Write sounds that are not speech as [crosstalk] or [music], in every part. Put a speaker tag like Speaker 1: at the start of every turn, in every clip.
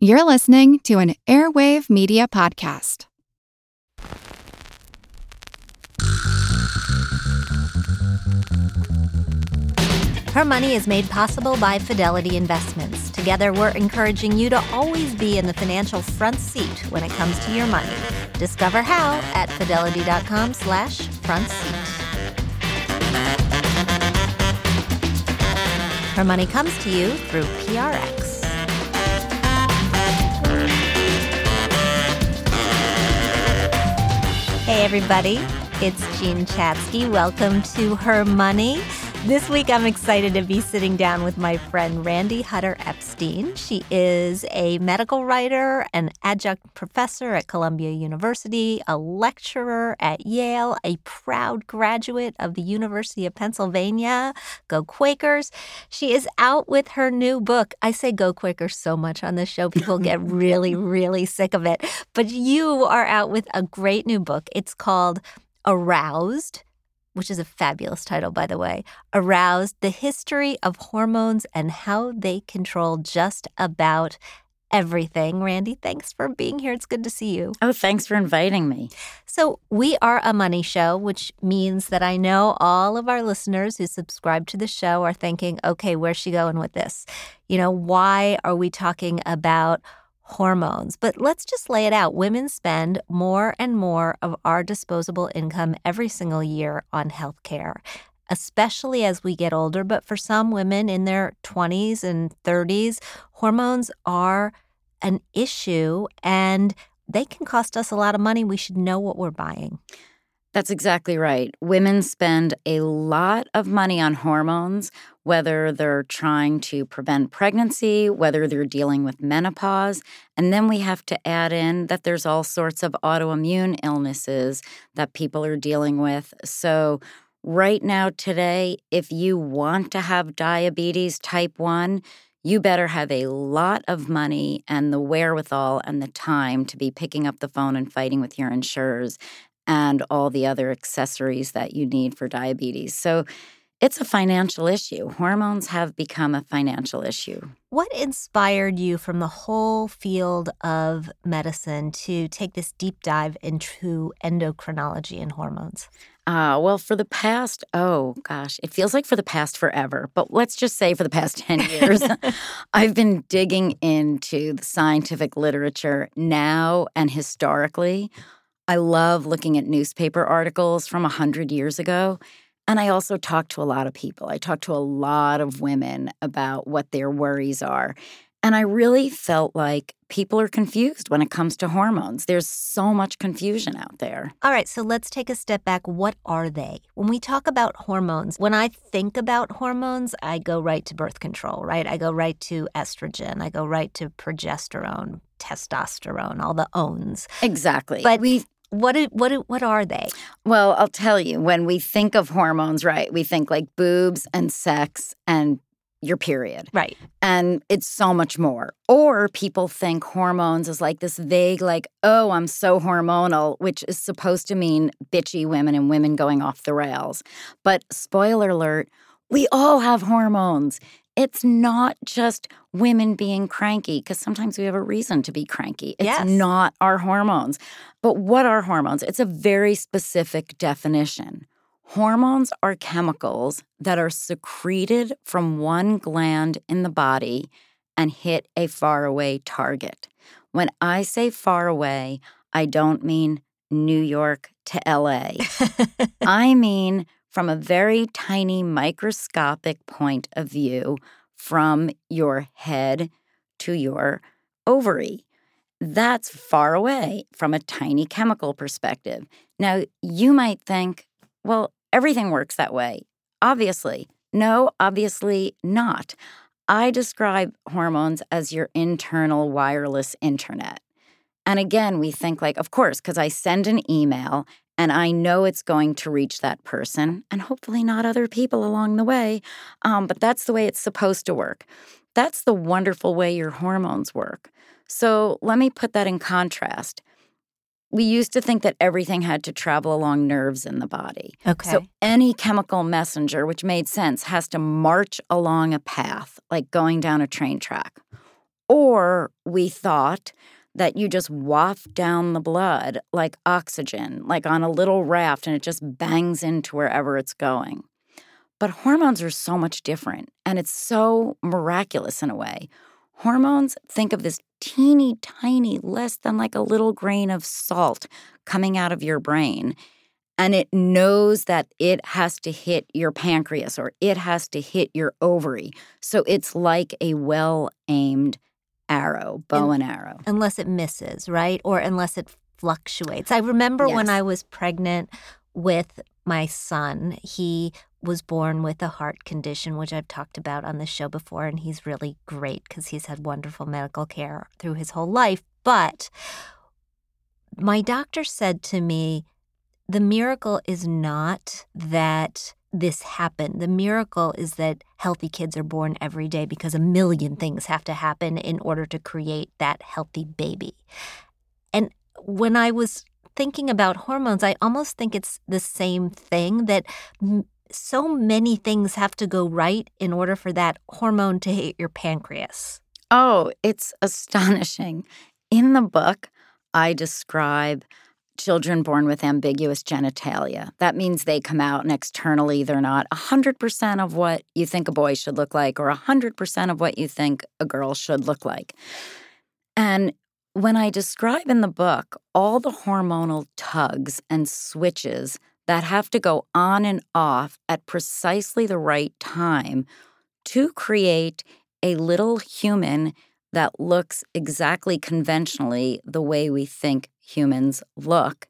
Speaker 1: You're listening to an Airwave Media Podcast.
Speaker 2: Her Money is made possible by Fidelity Investments. Together, we're encouraging you to always be in the financial front seat when it comes to your money. Discover how at fidelity.com slash front seat. Her Money comes to you through PRX. Hey, everybody. It's Jean Chatzky. Welcome to Her Money. This week, I'm excited to be sitting down with my friend Randi Hutter Epstein. She is a medical writer, an adjunct professor at Columbia University, a lecturer at Yale, a proud graduate of the University of Pennsylvania. Go Quakers. She is out with her new book. I say go Quakers so much on this show, people [laughs] get really, really sick of it. But you are out with a great new book. It's called Aroused which is a fabulous title, by the way, aroused the history of hormones and how they control just about everything. Randi, thanks for being here. It's good to see you.
Speaker 3: Oh, thanks for inviting me.
Speaker 2: So, we are a money show, which means that I know all of our listeners who subscribe to the show are thinking, okay, where's she going with this? You know, why are we talking about hormones. But let's just lay it out. Women spend more and more of our disposable income every single year on health care, especially as we get older. But for some women in their 20s and 30s, hormones are an issue and they can cost us a lot of money. We should know what we're buying.
Speaker 3: That's exactly right. Women spend a lot of money on hormones, whether they're trying to prevent pregnancy, whether they're dealing with menopause. And then we have to add in that there's all sorts of autoimmune illnesses that people are dealing with. So, right now, today, if you want to have diabetes type 1, you better have a lot of money and the wherewithal and the time to be picking up the phone and fighting with your insurers and all the other accessories that you need for diabetes. So it's a financial issue. Hormones have become a financial issue.
Speaker 2: What inspired you from the whole field of medicine to take this deep dive into endocrinology and hormones?
Speaker 3: Uh, well, for the past, oh gosh, it feels like for the past forever, but let's just say for the past [laughs] 10 years, [laughs] I've been digging into the scientific literature now and historically I love looking at newspaper articles from 100 years ago. And I also talk to a lot of people. I talk to a lot of women about what their worries are. And I really felt like people are confused when it comes to hormones. There's so much confusion out there.
Speaker 2: All right, so let's take a step back. What are they? When we talk about hormones, when I think about hormones, I go right to birth control, right? I go right to estrogen, I go right to progesterone, testosterone, all the owns.
Speaker 3: Exactly.
Speaker 2: But we what what what are they?
Speaker 3: Well, I'll tell you. When we think of hormones, right, we think like boobs and sex and your period.
Speaker 2: Right.
Speaker 3: And it's so much more. Or people think hormones is like this vague, like, oh, I'm so hormonal, which is supposed to mean bitchy women and women going off the rails. But spoiler alert, we all have hormones it's not just women being cranky, because sometimes we have a reason to be cranky. It's
Speaker 2: yes.
Speaker 3: not our hormones. But what are hormones? It's a very specific definition. Hormones are chemicals that are secreted from one gland in the body and hit a faraway target. When I say far away, I don't mean New York to LA. [laughs] I mean from a very tiny microscopic point of view from your head to your ovary. That's far away from a tiny chemical perspective. Now, you might think, well, everything works that way. Obviously. No, obviously not. I describe hormones as your internal wireless internet. And again, we think like, of course, because I send an email and I know it's going to reach that person and hopefully not other people along the way. Um, but that's the way it's supposed to work. That's the wonderful way your hormones work. So let me put that in contrast. We used to think that everything had to travel along nerves in the body.
Speaker 2: Okay.
Speaker 3: So any chemical messenger, which made sense, has to march along a path, like going down a train track. Or we thought that you just waft down the blood like oxygen, like on a little raft, and it just bangs into wherever it's going. But hormones are so much different, and it's so miraculous in a way. Hormones, think of this teeny tiny, less than like a little grain of salt coming out of your brain. And it knows that it has to hit your pancreas or it has to hit your ovary. So it's like a well aimed arrow, bow and, and, arrow.
Speaker 2: Unless it misses, right? Or unless it fluctuates. I remember yes. when I was pregnant with my son, he was born with a heart condition, which I've talked about on the show before, and he's really great because he's had wonderful medical care through his whole life. But my doctor said to me, the miracle is not that this happened. The miracle is that healthy kids are born every day because a million things have to happen in order to create that healthy baby. And when I was thinking about hormones, I almost think it's the same thing that so many things have to go right in order for that hormone to hit your pancreas.
Speaker 3: Oh, it's astonishing. In the book, I describe children born with ambiguous genitalia. That means they come out and externally they're not 100% of what you think a boy should look like or 100% of what you think a girl should look like. And when I describe in the book all the hormonal tugs and switches that have to go on and off at precisely the right time to create a little human that looks exactly conventionally the way we think humans look.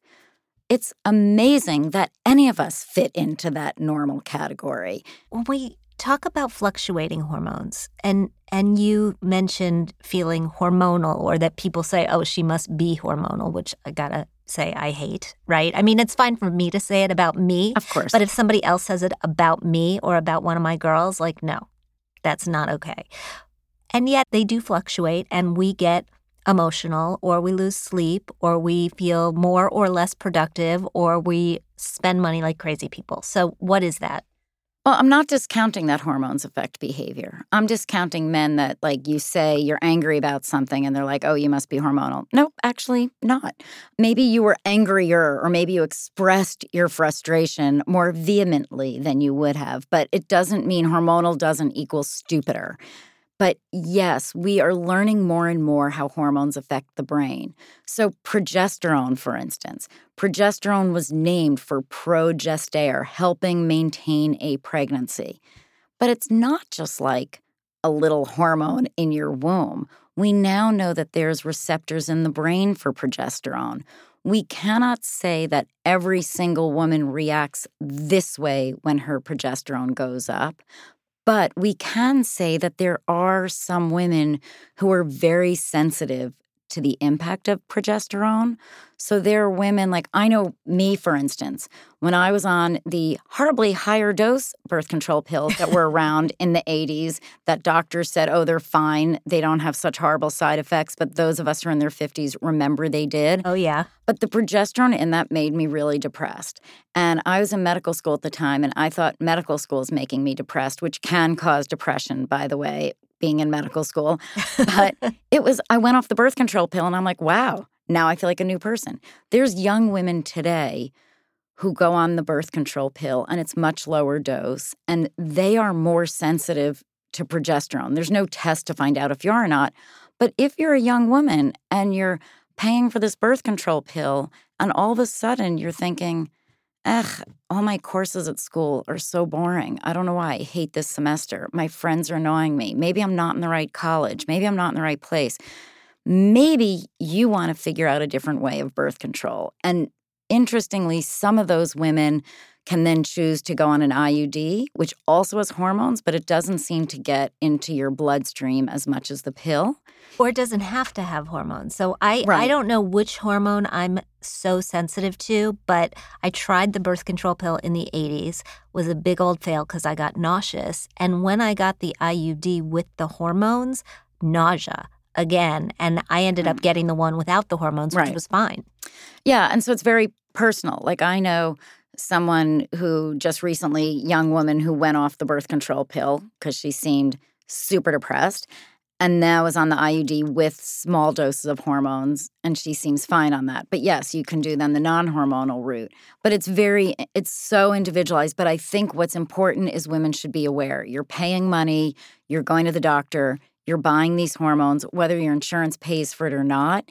Speaker 3: It's amazing that any of us fit into that normal category.
Speaker 2: When we talk about fluctuating hormones, and and you mentioned feeling hormonal, or that people say, "Oh, she must be hormonal," which I gotta say I hate, right? I mean, it's fine for me to say it about me.
Speaker 3: Of course.
Speaker 2: But if somebody else says it about me or about one of my girls, like, no, that's not okay. And yet they do fluctuate, and we get emotional, or we lose sleep, or we feel more or less productive, or we spend money like crazy people. So, what is that?
Speaker 3: Well, I'm not discounting that hormones affect behavior. I'm discounting men that, like, you say you're angry about something and they're like, oh, you must be hormonal. Nope, actually not. Maybe you were angrier or maybe you expressed your frustration more vehemently than you would have, but it doesn't mean hormonal doesn't equal stupider. But yes, we are learning more and more how hormones affect the brain. So, progesterone, for instance, progesterone was named for progestare, helping maintain a pregnancy. But it's not just like a little hormone in your womb. We now know that there's receptors in the brain for progesterone. We cannot say that every single woman reacts this way when her progesterone goes up, but we can say that there are some women who are very sensitive to the impact of progesterone. So there are women like I know me, for instance, when I was on the horribly higher dose birth control pills that were around [laughs] in the 80s, that doctors said, oh, they're fine. They don't have such horrible side effects. But those of us who are in their 50s remember they did.
Speaker 2: Oh, yeah.
Speaker 3: But the progesterone in that made me really depressed. And I was in medical school at the time, and I thought medical school is making me depressed, which can cause depression, by the way being in medical school. But [laughs] it was, I went off the birth control pill and I'm like, wow, now I feel like a new person. There's young women today who go on the birth control pill and it's much lower dose and they are more sensitive to progesterone. There's no test to find out if you are or not. But if you're a young woman and you're paying for this birth control pill and all of a sudden you're thinking, ugh, all my courses at school are so boring. I don't know why. I hate this semester. My friends are annoying me. Maybe I'm not in the right college. Maybe I'm not in the right place. Maybe you want to figure out a different way of birth control. And interestingly, some of those women can then choose to go on an IUD, which also has hormones, but it doesn't seem to get into your bloodstream as much as the pill.
Speaker 2: Or it doesn't have to have hormones. So I right. I don't know which hormone I'm so sensitive to, but I tried the birth control pill in the 80s, was a big old fail cuz I got nauseous, and when I got the IUD with the hormones, nausea again, and I ended up mm. getting the one without the hormones, which right. was fine.
Speaker 3: Yeah, and so it's very personal. Like I know someone who just recently, young woman who went off the birth control pill because she seemed super depressed. And now is on the IUD with small doses of hormones and she seems fine on that. But yes, you can do then the non-hormonal route. But it's very it's so individualized, but I think what's important is women should be aware. You're paying money, you're going to the doctor, you're buying these hormones whether your insurance pays for it or not.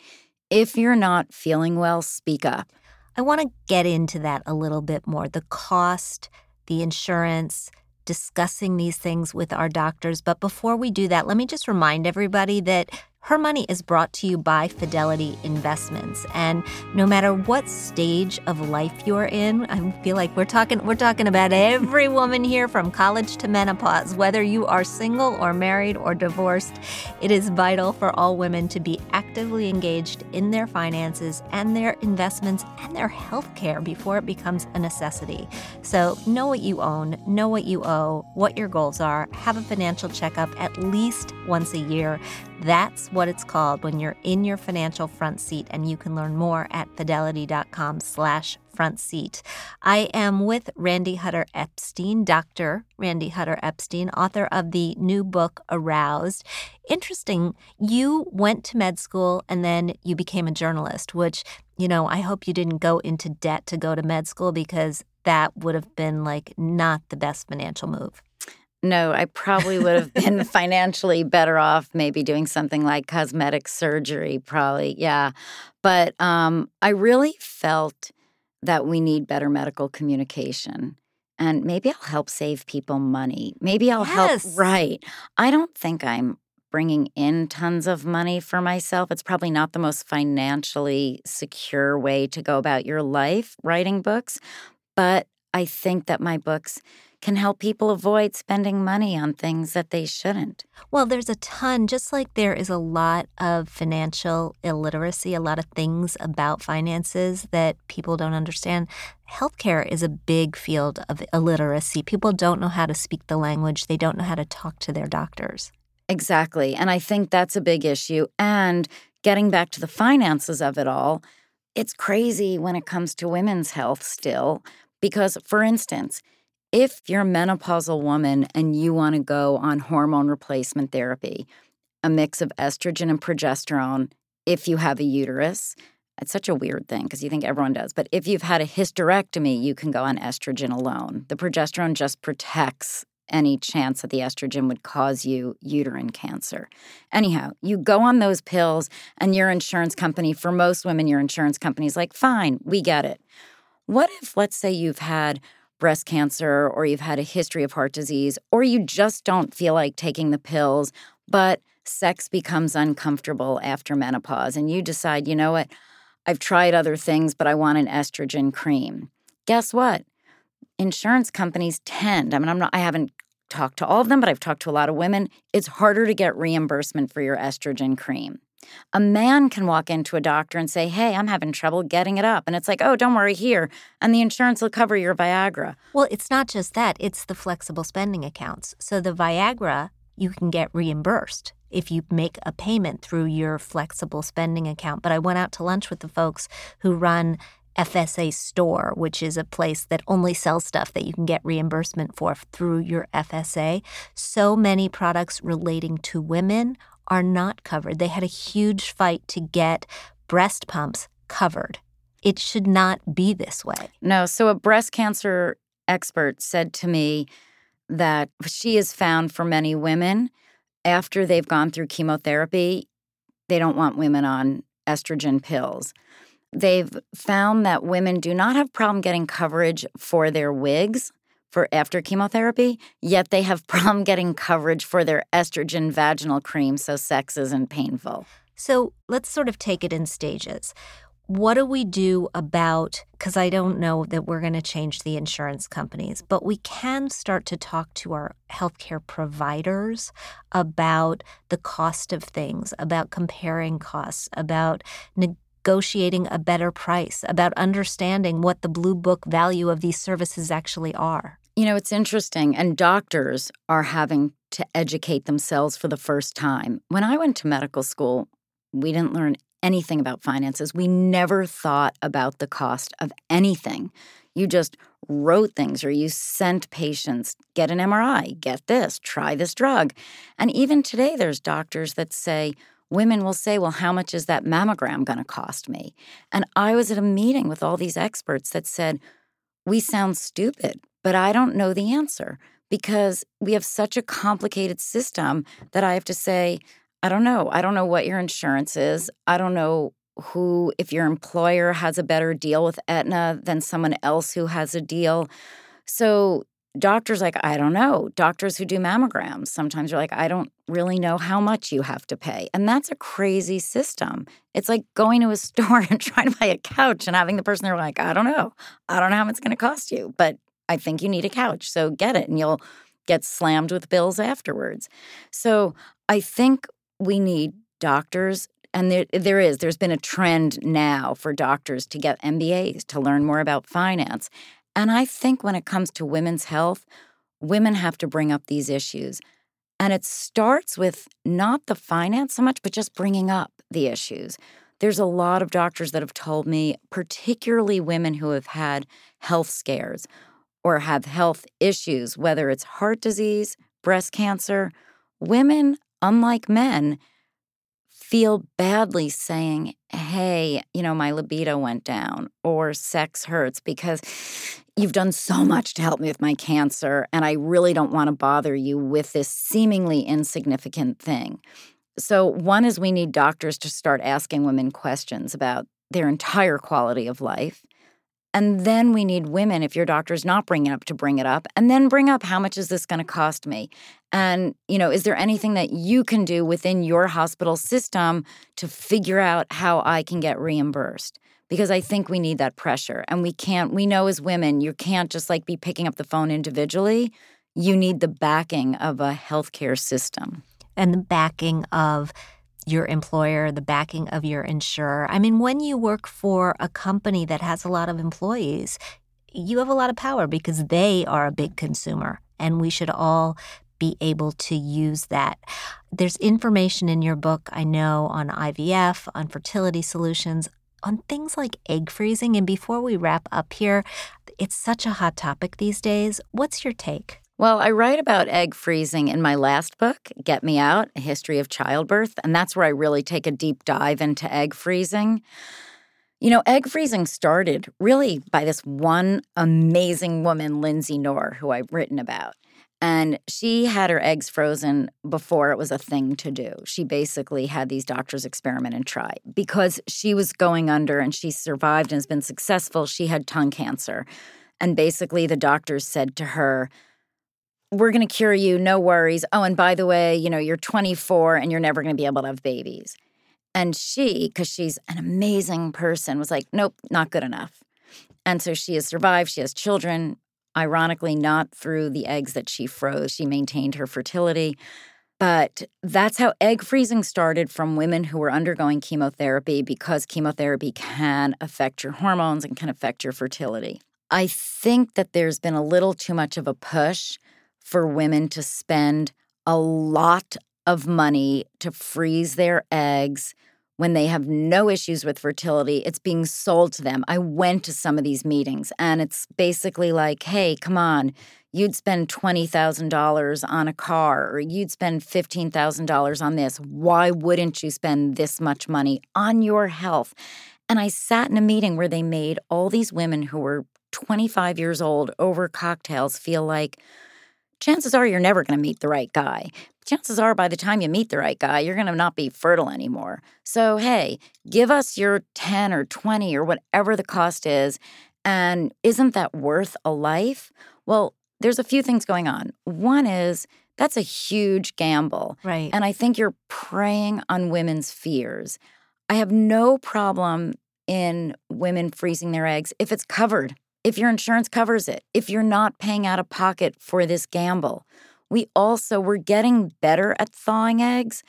Speaker 3: If you're not feeling well, speak up.
Speaker 2: I want to get into that a little bit more. The cost, the insurance, discussing these things with our doctors. But before we do that, let me just remind everybody that her Money is brought to you by Fidelity Investments. And no matter what stage of life you're in, I feel like we're talking we're talking about every [laughs] woman here from college to menopause, whether you are single or married or divorced, it is vital for all women to be actively engaged in their finances and their investments and their health care before it becomes a necessity. So know what you own, know what you owe, what your goals are, have a financial checkup at least once a year. That's what it's called when you're in your financial front seat, and you can learn more at fidelity.com slash front seat. I am with Randi Hutter Epstein, Dr. Randi Hutter Epstein, author of the new book, Aroused. Interesting, you went to med school and then you became a journalist, which, you know, I hope you didn't go into debt to go to med school because that would have been like not the best financial move.
Speaker 3: No, I probably would have been [laughs] financially better off maybe doing something like cosmetic surgery, probably. Yeah. But um, I really felt that we need better medical communication. And maybe I'll help save people money. Maybe I'll
Speaker 2: yes.
Speaker 3: help. Right. I don't think I'm bringing in tons of money for myself. It's probably not the most financially secure way to go about your life writing books. But I think that my books can help people avoid spending money on things that they shouldn't.
Speaker 2: Well, there's a ton, just like there is a lot of financial illiteracy, a lot of things about finances that people don't understand. Healthcare is a big field of illiteracy. People don't know how to speak the language, they don't know how to talk to their doctors.
Speaker 3: Exactly. And I think that's a big issue. And getting back to the finances of it all, it's crazy when it comes to women's health still. Because, for instance, if you're a menopausal woman and you want to go on hormone replacement therapy, a mix of estrogen and progesterone, if you have a uterus, it's such a weird thing because you think everyone does. But if you've had a hysterectomy, you can go on estrogen alone. The progesterone just protects any chance that the estrogen would cause you uterine cancer. Anyhow, you go on those pills, and your insurance company, for most women, your insurance company is like, fine, we get it. What if, let's say, you've had breast cancer or you've had a history of heart disease or you just don't feel like taking the pills, but sex becomes uncomfortable after menopause and you decide, you know what, I've tried other things, but I want an estrogen cream. Guess what? Insurance companies tend, I mean, I'm not, I haven't talked to all of them, but I've talked to a lot of women. It's harder to get reimbursement for your estrogen cream. A man can walk into a doctor and say, Hey, I'm having trouble getting it up. And it's like, Oh, don't worry here. And the insurance will cover your Viagra.
Speaker 2: Well, it's not just that, it's the flexible spending accounts. So the Viagra, you can get reimbursed if you make a payment through your flexible spending account. But I went out to lunch with the folks who run FSA store, which is a place that only sells stuff that you can get reimbursement for through your FSA. So many products relating to women are not covered. They had a huge fight to get breast pumps covered. It should not be this way.
Speaker 3: No. So, a breast cancer expert said to me that she has found for many women after they've gone through chemotherapy, they don't want women on estrogen pills. They've found that women do not have problem getting coverage for their wigs for after chemotherapy, yet they have [laughs] problem getting coverage for their estrogen vaginal cream so sex isn't painful.
Speaker 2: So let's sort of take it in stages. What do we do about, because I don't know that we're going to change the insurance companies, but we can start to talk to our healthcare providers about the cost of things, about comparing costs, about negotiating a better price, about understanding what the blue book value of these services actually are.
Speaker 3: You know, it's interesting, and doctors are having to educate themselves for the first time. When I went to medical school, we didn't learn anything about finances. We never thought about the cost of anything. You just wrote things or you sent patients, get an MRI, get this, try this drug. And even today, there's doctors that say, women will say, Well, how much is that mammogram going to cost me? And I was at a meeting with all these experts that said, We sound stupid, but I don't know the answer because we have such a complicated system that I have to say, I don't know. I don't know what your insurance is. I don't know who, if your employer has a better deal with Aetna than someone else who has a deal. So doctors like i don't know doctors who do mammograms sometimes are like i don't really know how much you have to pay. And that's a crazy system. It's like going to a [laughs] store and trying to buy a couch and having the person there like i don't know. I don't know how much it's going to cost you but i think you need a couch so get it and you'll get slammed with bills afterwards. So i think we need doctors and there, there is there's been a trend now for doctors to get mbas to learn more about finance and I think when it comes to women's health, women have to bring up these issues. And it starts with not the finance so much, but just bringing up the issues. There's a lot of doctors that have told me, particularly women who have had health scares or have health issues, whether it's heart disease, breast cancer, women, unlike men, feel badly saying, Hey, you know, my libido went down or sex hurts because you've done so much to help me with my cancer, and I really don't want to bother you with this seemingly insignificant thing. So, one is we need doctors to start asking women questions about their entire quality of life. And then we need women, if your doctor's not bringing it up, to bring it up. And then bring up how much is this going to cost me? And, you know, is there anything that you can do within your hospital system to figure out how I can get reimbursed? Because I think we need that pressure. And we can't, we know as women, you can't just like be picking up the phone individually. You need the backing of a healthcare system.
Speaker 2: And the backing of your employer, the backing of your insurer. I mean, when you work for a company that has a lot of employees, you have a lot of power because they are a big consumer, and we should all be able to use that. There's information in your book, I know, on IVF, on fertility solutions, on things like egg freezing. And before we wrap up here, it's such a hot topic these days. What's your take?
Speaker 3: Well, I write about egg freezing in my last book, Get Me Out A History of Childbirth, and that's where I really take a deep dive into egg freezing. You know, egg freezing started really by this one amazing woman, Lindsay Nohr, who I've written about. And she had her eggs frozen before it was a thing to do. She basically had these doctors experiment and try because she was going under and she survived and has been successful. She had tongue cancer. And basically, the doctors said to her, we're going to cure you, no worries. Oh, and by the way, you know, you're 24 and you're never going to be able to have babies. And she, because she's an amazing person, was like, nope, not good enough. And so she has survived. She has children, ironically, not through the eggs that she froze. She maintained her fertility. But that's how egg freezing started from women who were undergoing chemotherapy because chemotherapy can affect your hormones and can affect your fertility. I think that there's been a little too much of a push for women to spend a lot of money to freeze their eggs when they have no issues with fertility. It's being sold to them. I went to some of these meetings and it's basically like, hey, come on, you'd spend $20,000 on a car or you'd spend $15,000 on this. Why wouldn't you spend this much money on your health? And I sat in a meeting where they made all these women who were 25 years old over cocktails feel like, chances are you're never going to meet the right guy. Chances are by the time you meet the right guy, you're going to not be fertile anymore. So, hey, give us your 10 or 20 or whatever the cost is. And isn't that worth a life? Well, there's a few things going on. One is that's a huge gamble.
Speaker 2: Right.
Speaker 3: And I think you're preying on women's fears. I have no problem in women freezing their eggs if it's covered if your insurance covers it, if you're not paying out of pocket for this gamble. We also, we're getting better at thawing eggs.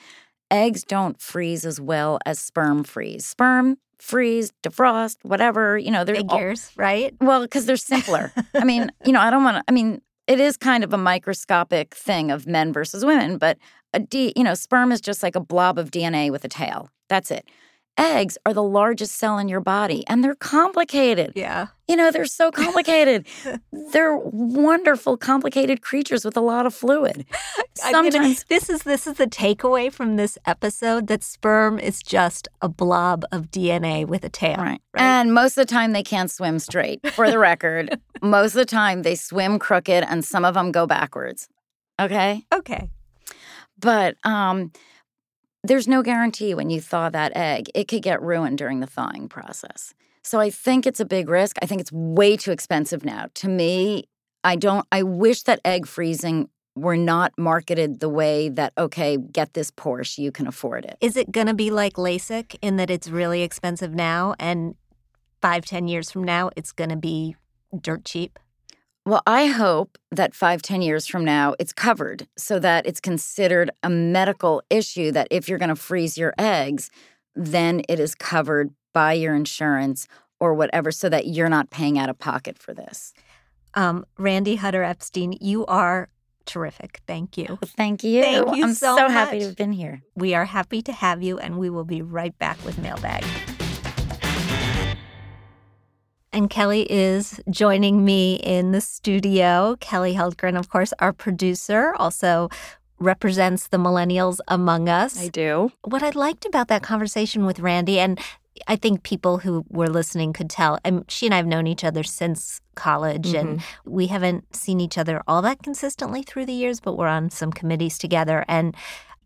Speaker 3: Eggs don't freeze as well as sperm freeze. Sperm freeze, defrost, whatever, you know,
Speaker 2: they're figures, all, right?
Speaker 3: Well, because they're simpler. I mean, [laughs] you know, I don't want to, I mean, it is kind of a microscopic thing of men versus women, but a D, you know, sperm is just like a blob of DNA with a tail. That's it. Eggs are the largest cell in your body and they're complicated.
Speaker 2: Yeah.
Speaker 3: You know, they're so complicated. [laughs] they're wonderful, complicated creatures with a lot of fluid.
Speaker 2: Sometimes gonna, this is this is the takeaway from this episode that sperm is just a blob of DNA with a tail.
Speaker 3: Right. And most of the time they can't swim straight. For the record, [laughs] most of the time they swim crooked and some of them go backwards. Okay?
Speaker 2: Okay.
Speaker 3: But um there's no guarantee when you thaw that egg. It could get ruined during the thawing process. So I think it's a big risk. I think it's way too expensive now. To me, I don't I wish that egg freezing were not marketed the way that okay, get this Porsche, you can afford it.
Speaker 2: Is it going to be like LASIK in that it's really expensive now and five, ten years from now it's going to be dirt cheap?
Speaker 3: Well, I hope that five, ten years from now, it's covered so that it's considered a medical issue that if you're going to freeze your eggs, then it is covered by your insurance or whatever so that you're not paying out of pocket for this.
Speaker 2: Um, Randi Hutter Epstein, you are terrific. Thank you.
Speaker 3: Thank you.
Speaker 2: Thank you
Speaker 3: I'm
Speaker 2: so
Speaker 3: happy
Speaker 2: much.
Speaker 3: to have been here.
Speaker 2: We are happy to have you, and we will be right back with Mailbag. And Kelly is joining me in the studio. Kelly Hultgren, of course, our producer, also represents the millennials among us.
Speaker 4: I do.
Speaker 2: What I liked about that conversation with Randi, and I think people who were listening could tell, I mean, she and I have known each other since college, and mm-hmm. we haven't seen each other all that consistently through the years, but we're on some committees together. And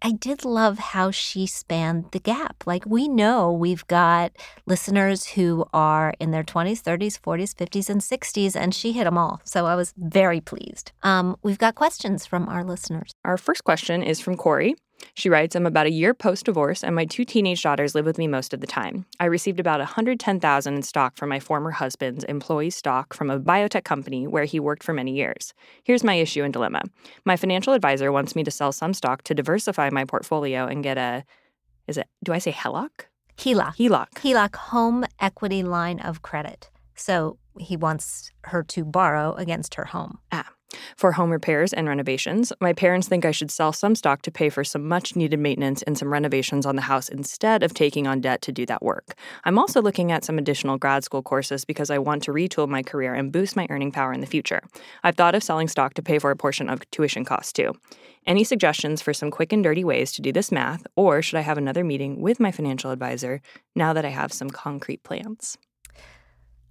Speaker 2: I did love how she spanned the gap. Like, we know we've got listeners who are in their 20s, 30s, 40s, 50s, and 60s, and she hit them all. So I was very pleased. Um, we've got questions from our listeners.
Speaker 4: Our first question is from Corey. She writes, I'm about a year post divorce, and my two teenage daughters live with me most of the time. I received about 110000 in stock from my former husband's employee stock from a biotech company where he worked for many years. Here's my issue and dilemma. My financial advisor wants me to sell some stock to diversify my portfolio and get a is it do I say HELOC?
Speaker 2: HELOC.
Speaker 4: HELOC.
Speaker 2: HELOC, home equity line of credit. So he wants her to borrow against her home. Ah.
Speaker 4: For home repairs and renovations. My parents think I should sell some stock to pay for some much needed maintenance and some renovations on the house instead of taking on debt to do that work. I'm also looking at some additional grad school courses because I want to retool my career and boost my earning power in the future. I've thought of selling stock to pay for a portion of tuition costs too. Any suggestions for some quick and dirty ways to do this math, or should I have another meeting with my financial advisor now that I have some concrete plans?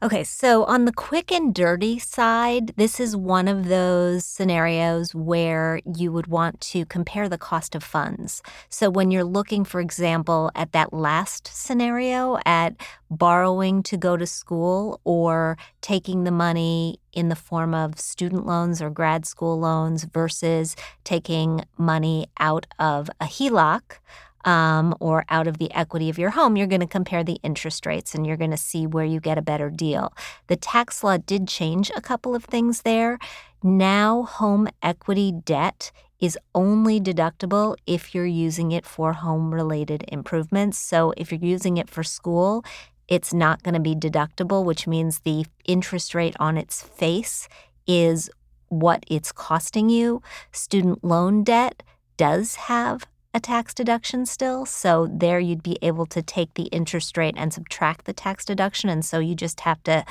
Speaker 2: Okay, so on the quick and dirty side, this is one of those scenarios where you would want to compare the cost of funds. So when you're looking, for example, at that last scenario, at borrowing to go to school or taking the money in the form of student loans or grad school loans versus taking money out of a HELOC um, or out of the equity of your home, you're going to compare the interest rates and you're going to see where you get a better deal. The tax law did change a couple of things there. Now, home equity debt is only deductible if you're using it for home related improvements. So, if you're using it for school, it's not going to be deductible, which means the interest rate on its face is what it's costing you. Student loan debt does have a tax deduction still. So there you'd be able to take the interest rate and subtract the tax deduction. And so you just have to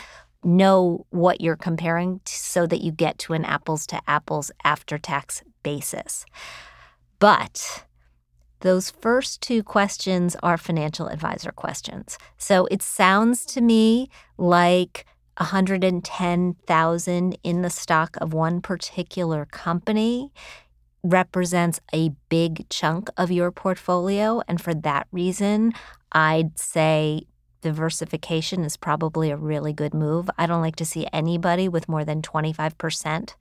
Speaker 2: know what you're comparing to so that you get to an apples to apples after tax basis. But those first two questions are financial advisor questions. So it sounds to me like 110,000 in the stock of one particular company represents a big chunk of your portfolio. And for that reason, I'd say diversification is probably a really good move. I don't like to see anybody with more than 25%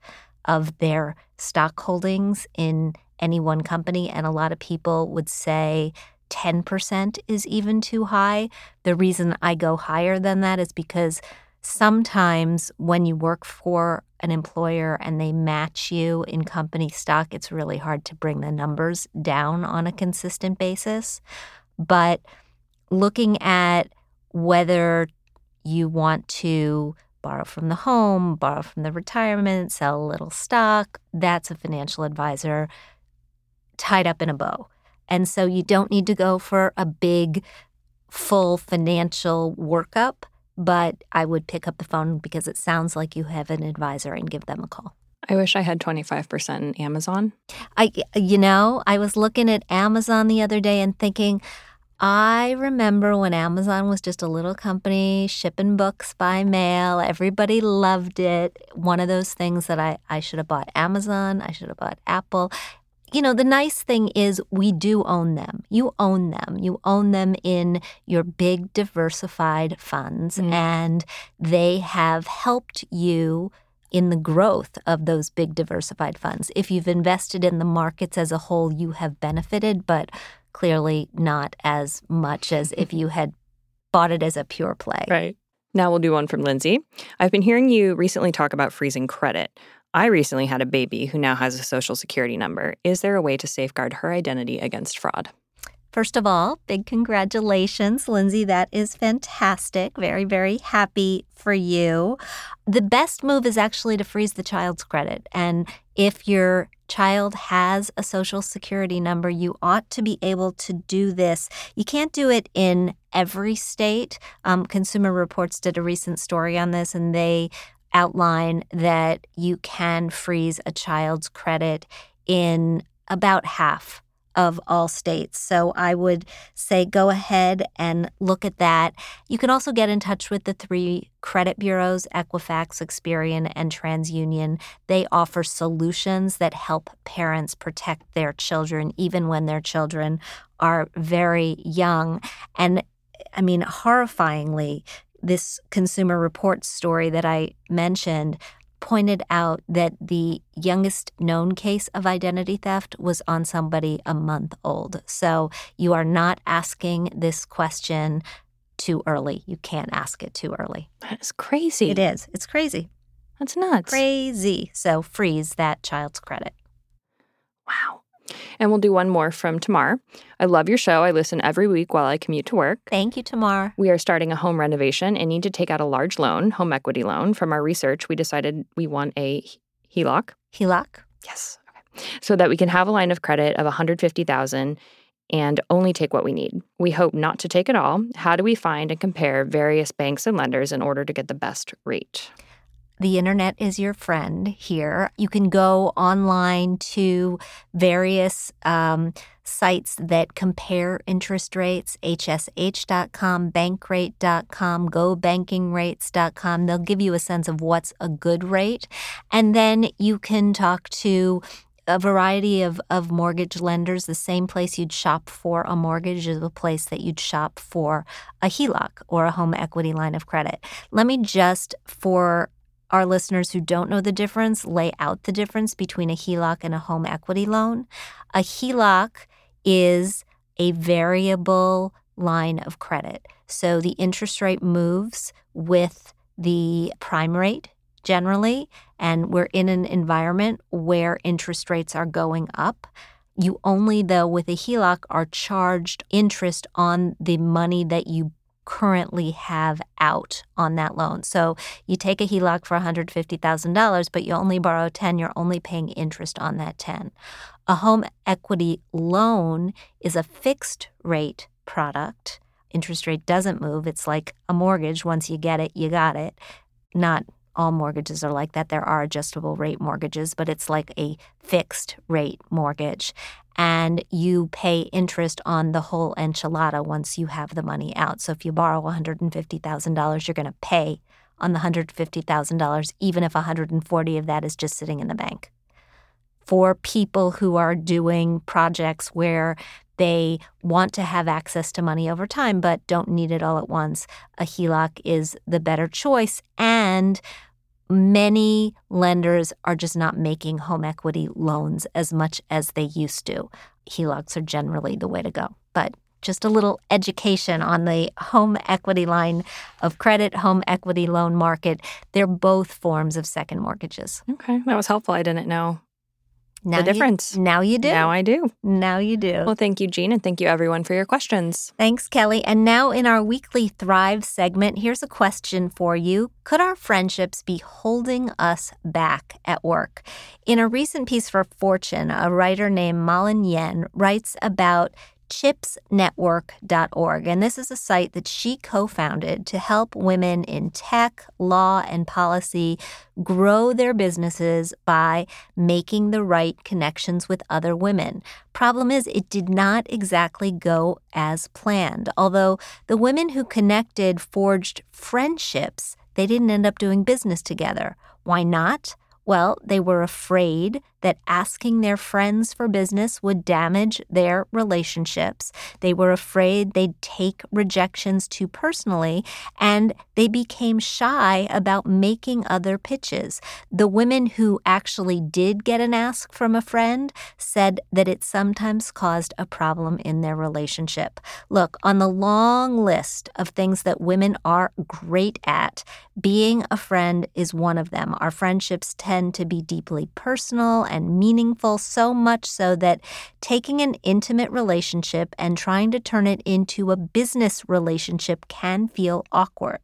Speaker 2: of their stock holdings in any one company. And a lot of people would say 10% is even too high. The reason I go higher than that is because sometimes when you work for an employer and they match you in company stock, it's really hard to bring the numbers down on a consistent basis. But looking at whether you want to borrow from the home, borrow from the retirement, sell a little stock, that's a financial advisor tied up in a bow. And so you don't need to go for a big full financial workup, but I would pick up the phone because it sounds like you have an advisor and give them a call.
Speaker 4: I wish I had 25% in Amazon.
Speaker 2: I you know, I was looking at Amazon the other day and thinking I remember when Amazon was just a little company shipping books by mail. Everybody loved it. One of those things that I, I should have bought Amazon, I should have bought Apple. You know, the nice thing is we do own them. You own them. You own them in your big diversified funds,
Speaker 4: Mhm.
Speaker 2: and they have helped you in the growth of those big diversified funds. If you've invested in the markets as a whole, you have benefited, but clearly not as much as if [laughs] you had bought it as a pure play.
Speaker 4: Right. Now we'll do one from Lindsay. I've been hearing you recently talk about freezing credit. I recently had a baby who now has a social security number. Is there a way to safeguard her identity against fraud?
Speaker 2: First of all, big congratulations, Lindsay. That is fantastic. Very, very happy for you. The best move is actually to freeze the child's credit. And if your child has a social security number, you ought to be able to do this. You can't do it in every state. Um, Consumer Reports did a recent story on this, and they outline that you can freeze a child's credit in about half of all states. So I would say go ahead and look at that. You can also get in touch with the three credit bureaus Equifax, Experian, and TransUnion. They offer solutions that help parents protect their children, even when their children are very young. And I mean, horrifyingly, this Consumer Reports story that I mentioned pointed out that the youngest known case of identity theft was on somebody a month old. So you are not asking this question too early. You can't ask it too early.
Speaker 4: That is crazy.
Speaker 2: It is. It's crazy.
Speaker 4: That's nuts.
Speaker 2: Crazy. So freeze that child's credit.
Speaker 4: Wow. And we'll do one more from Tamar. I love your show. I listen every week while I commute to work.
Speaker 2: Thank you, Tamar.
Speaker 4: We are starting a home renovation and need to take out a large loan, home equity loan. From our research, we decided we want a HELOC.
Speaker 2: HELOC?
Speaker 4: Yes. Okay. So that we can have a line of credit of 150,000 and only take what we need. We hope not to take it all. How do we find and compare various banks and lenders in order to get the best rate?
Speaker 2: The internet is your friend here. You can go online to various um, sites that compare interest rates hsh.com, bankrate.com, gobankingrates.com. They'll give you a sense of what's a good rate. And then you can talk to a variety of, of mortgage lenders. The same place you'd shop for a mortgage is the place that you'd shop for a HELOC or a home equity line of credit. Let me just, for our listeners who don't know the difference, lay out the difference between a HELOC and a home equity loan. A HELOC is a variable line of credit. So the interest rate moves with the prime rate generally, and we're in an environment where interest rates are going up. You only, though, with a HELOC, are charged interest on the money that you currently have out on that loan. So you take a HELOC for $150,000, but you only borrow 10, you're only paying interest on that 10. A home equity loan is a fixed rate product. Interest rate doesn't move. It's like a mortgage. Once you get it, you got it. Not all mortgages are like that. There are adjustable rate mortgages, but it's like a fixed rate mortgage. And you pay interest on the whole enchilada once you have the money out. So if you borrow $150,000, you're going to pay on the $150,000, even if 140 of that is just sitting in the bank. For people who are doing projects where they want to have access to money over time but don't need it all at once, a HELOC is the better choice. And many lenders are just not making home equity loans as much as they used to. HELOCs are generally the way to go. But just a little education on the home equity line of credit, home equity loan market. They're both forms of second mortgages.
Speaker 4: Okay, that was helpful. I didn't know
Speaker 2: Now
Speaker 4: the
Speaker 2: you-
Speaker 4: difference.
Speaker 2: now you do.
Speaker 4: Now I do.
Speaker 2: now you do.
Speaker 4: Well, thank you, Jean, and thank you everyone for your questions.
Speaker 2: Thanks, Kelly. And now, in our weekly Thrive segment, here's a question for you Could our friendships be holding us back at work? In a recent piece for Fortune, a writer named Malin Yen writes about chipsnetwork.org. And this is a site that she co founded to help women in tech, law, and policy grow their businesses by making the right connections with other women. Problem is, it did not exactly go as planned. Although the women who connected forged friendships, they didn't end up doing business together. Why not? Well, they were afraid that asking their friends for business would damage their relationships. They were afraid they'd take rejections too personally, and they became shy about making other pitches. The women who actually did get an ask from a friend said that it sometimes caused a problem in their relationship. Look, on the long list of things that women are great at, being a friend is one of them. Our friendships tend to be deeply personal and meaningful, so much so that taking an intimate relationship and trying to turn it into a business relationship can feel awkward.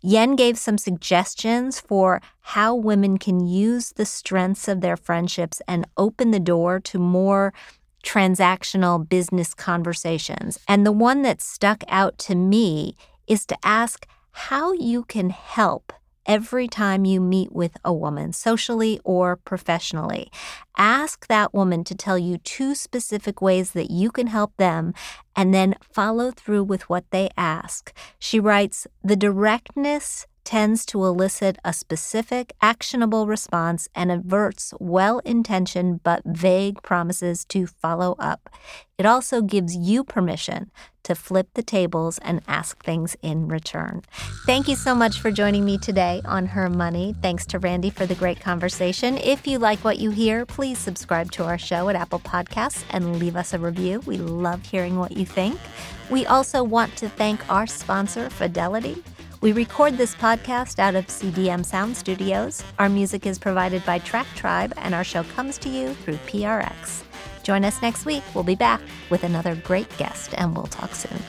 Speaker 2: Yen gave some suggestions for how women can use the strengths of their friendships and open the door to more transactional business conversations. And the one that stuck out to me is to ask how you can help every time you meet with a woman, socially or professionally. Ask that woman to tell you two specific ways that you can help them and then follow through with what they ask. She writes The directness tends to elicit a specific, actionable response and averts well intentioned but vague promises to follow up. It also gives you permission to flip the tables and ask things in return. Thank you so much for joining me today on Her Money. Thanks to Randi for the great conversation. If you like what you hear, please subscribe to our show at Apple Podcasts and leave us a review. We love hearing what you think. We also want to thank our sponsor, Fidelity. We record this podcast out of CDM Sound Studios. Our music is provided by Track Tribe, and our show comes to you through PRX. Join us next week. We'll be back with another great guest, and we'll talk soon.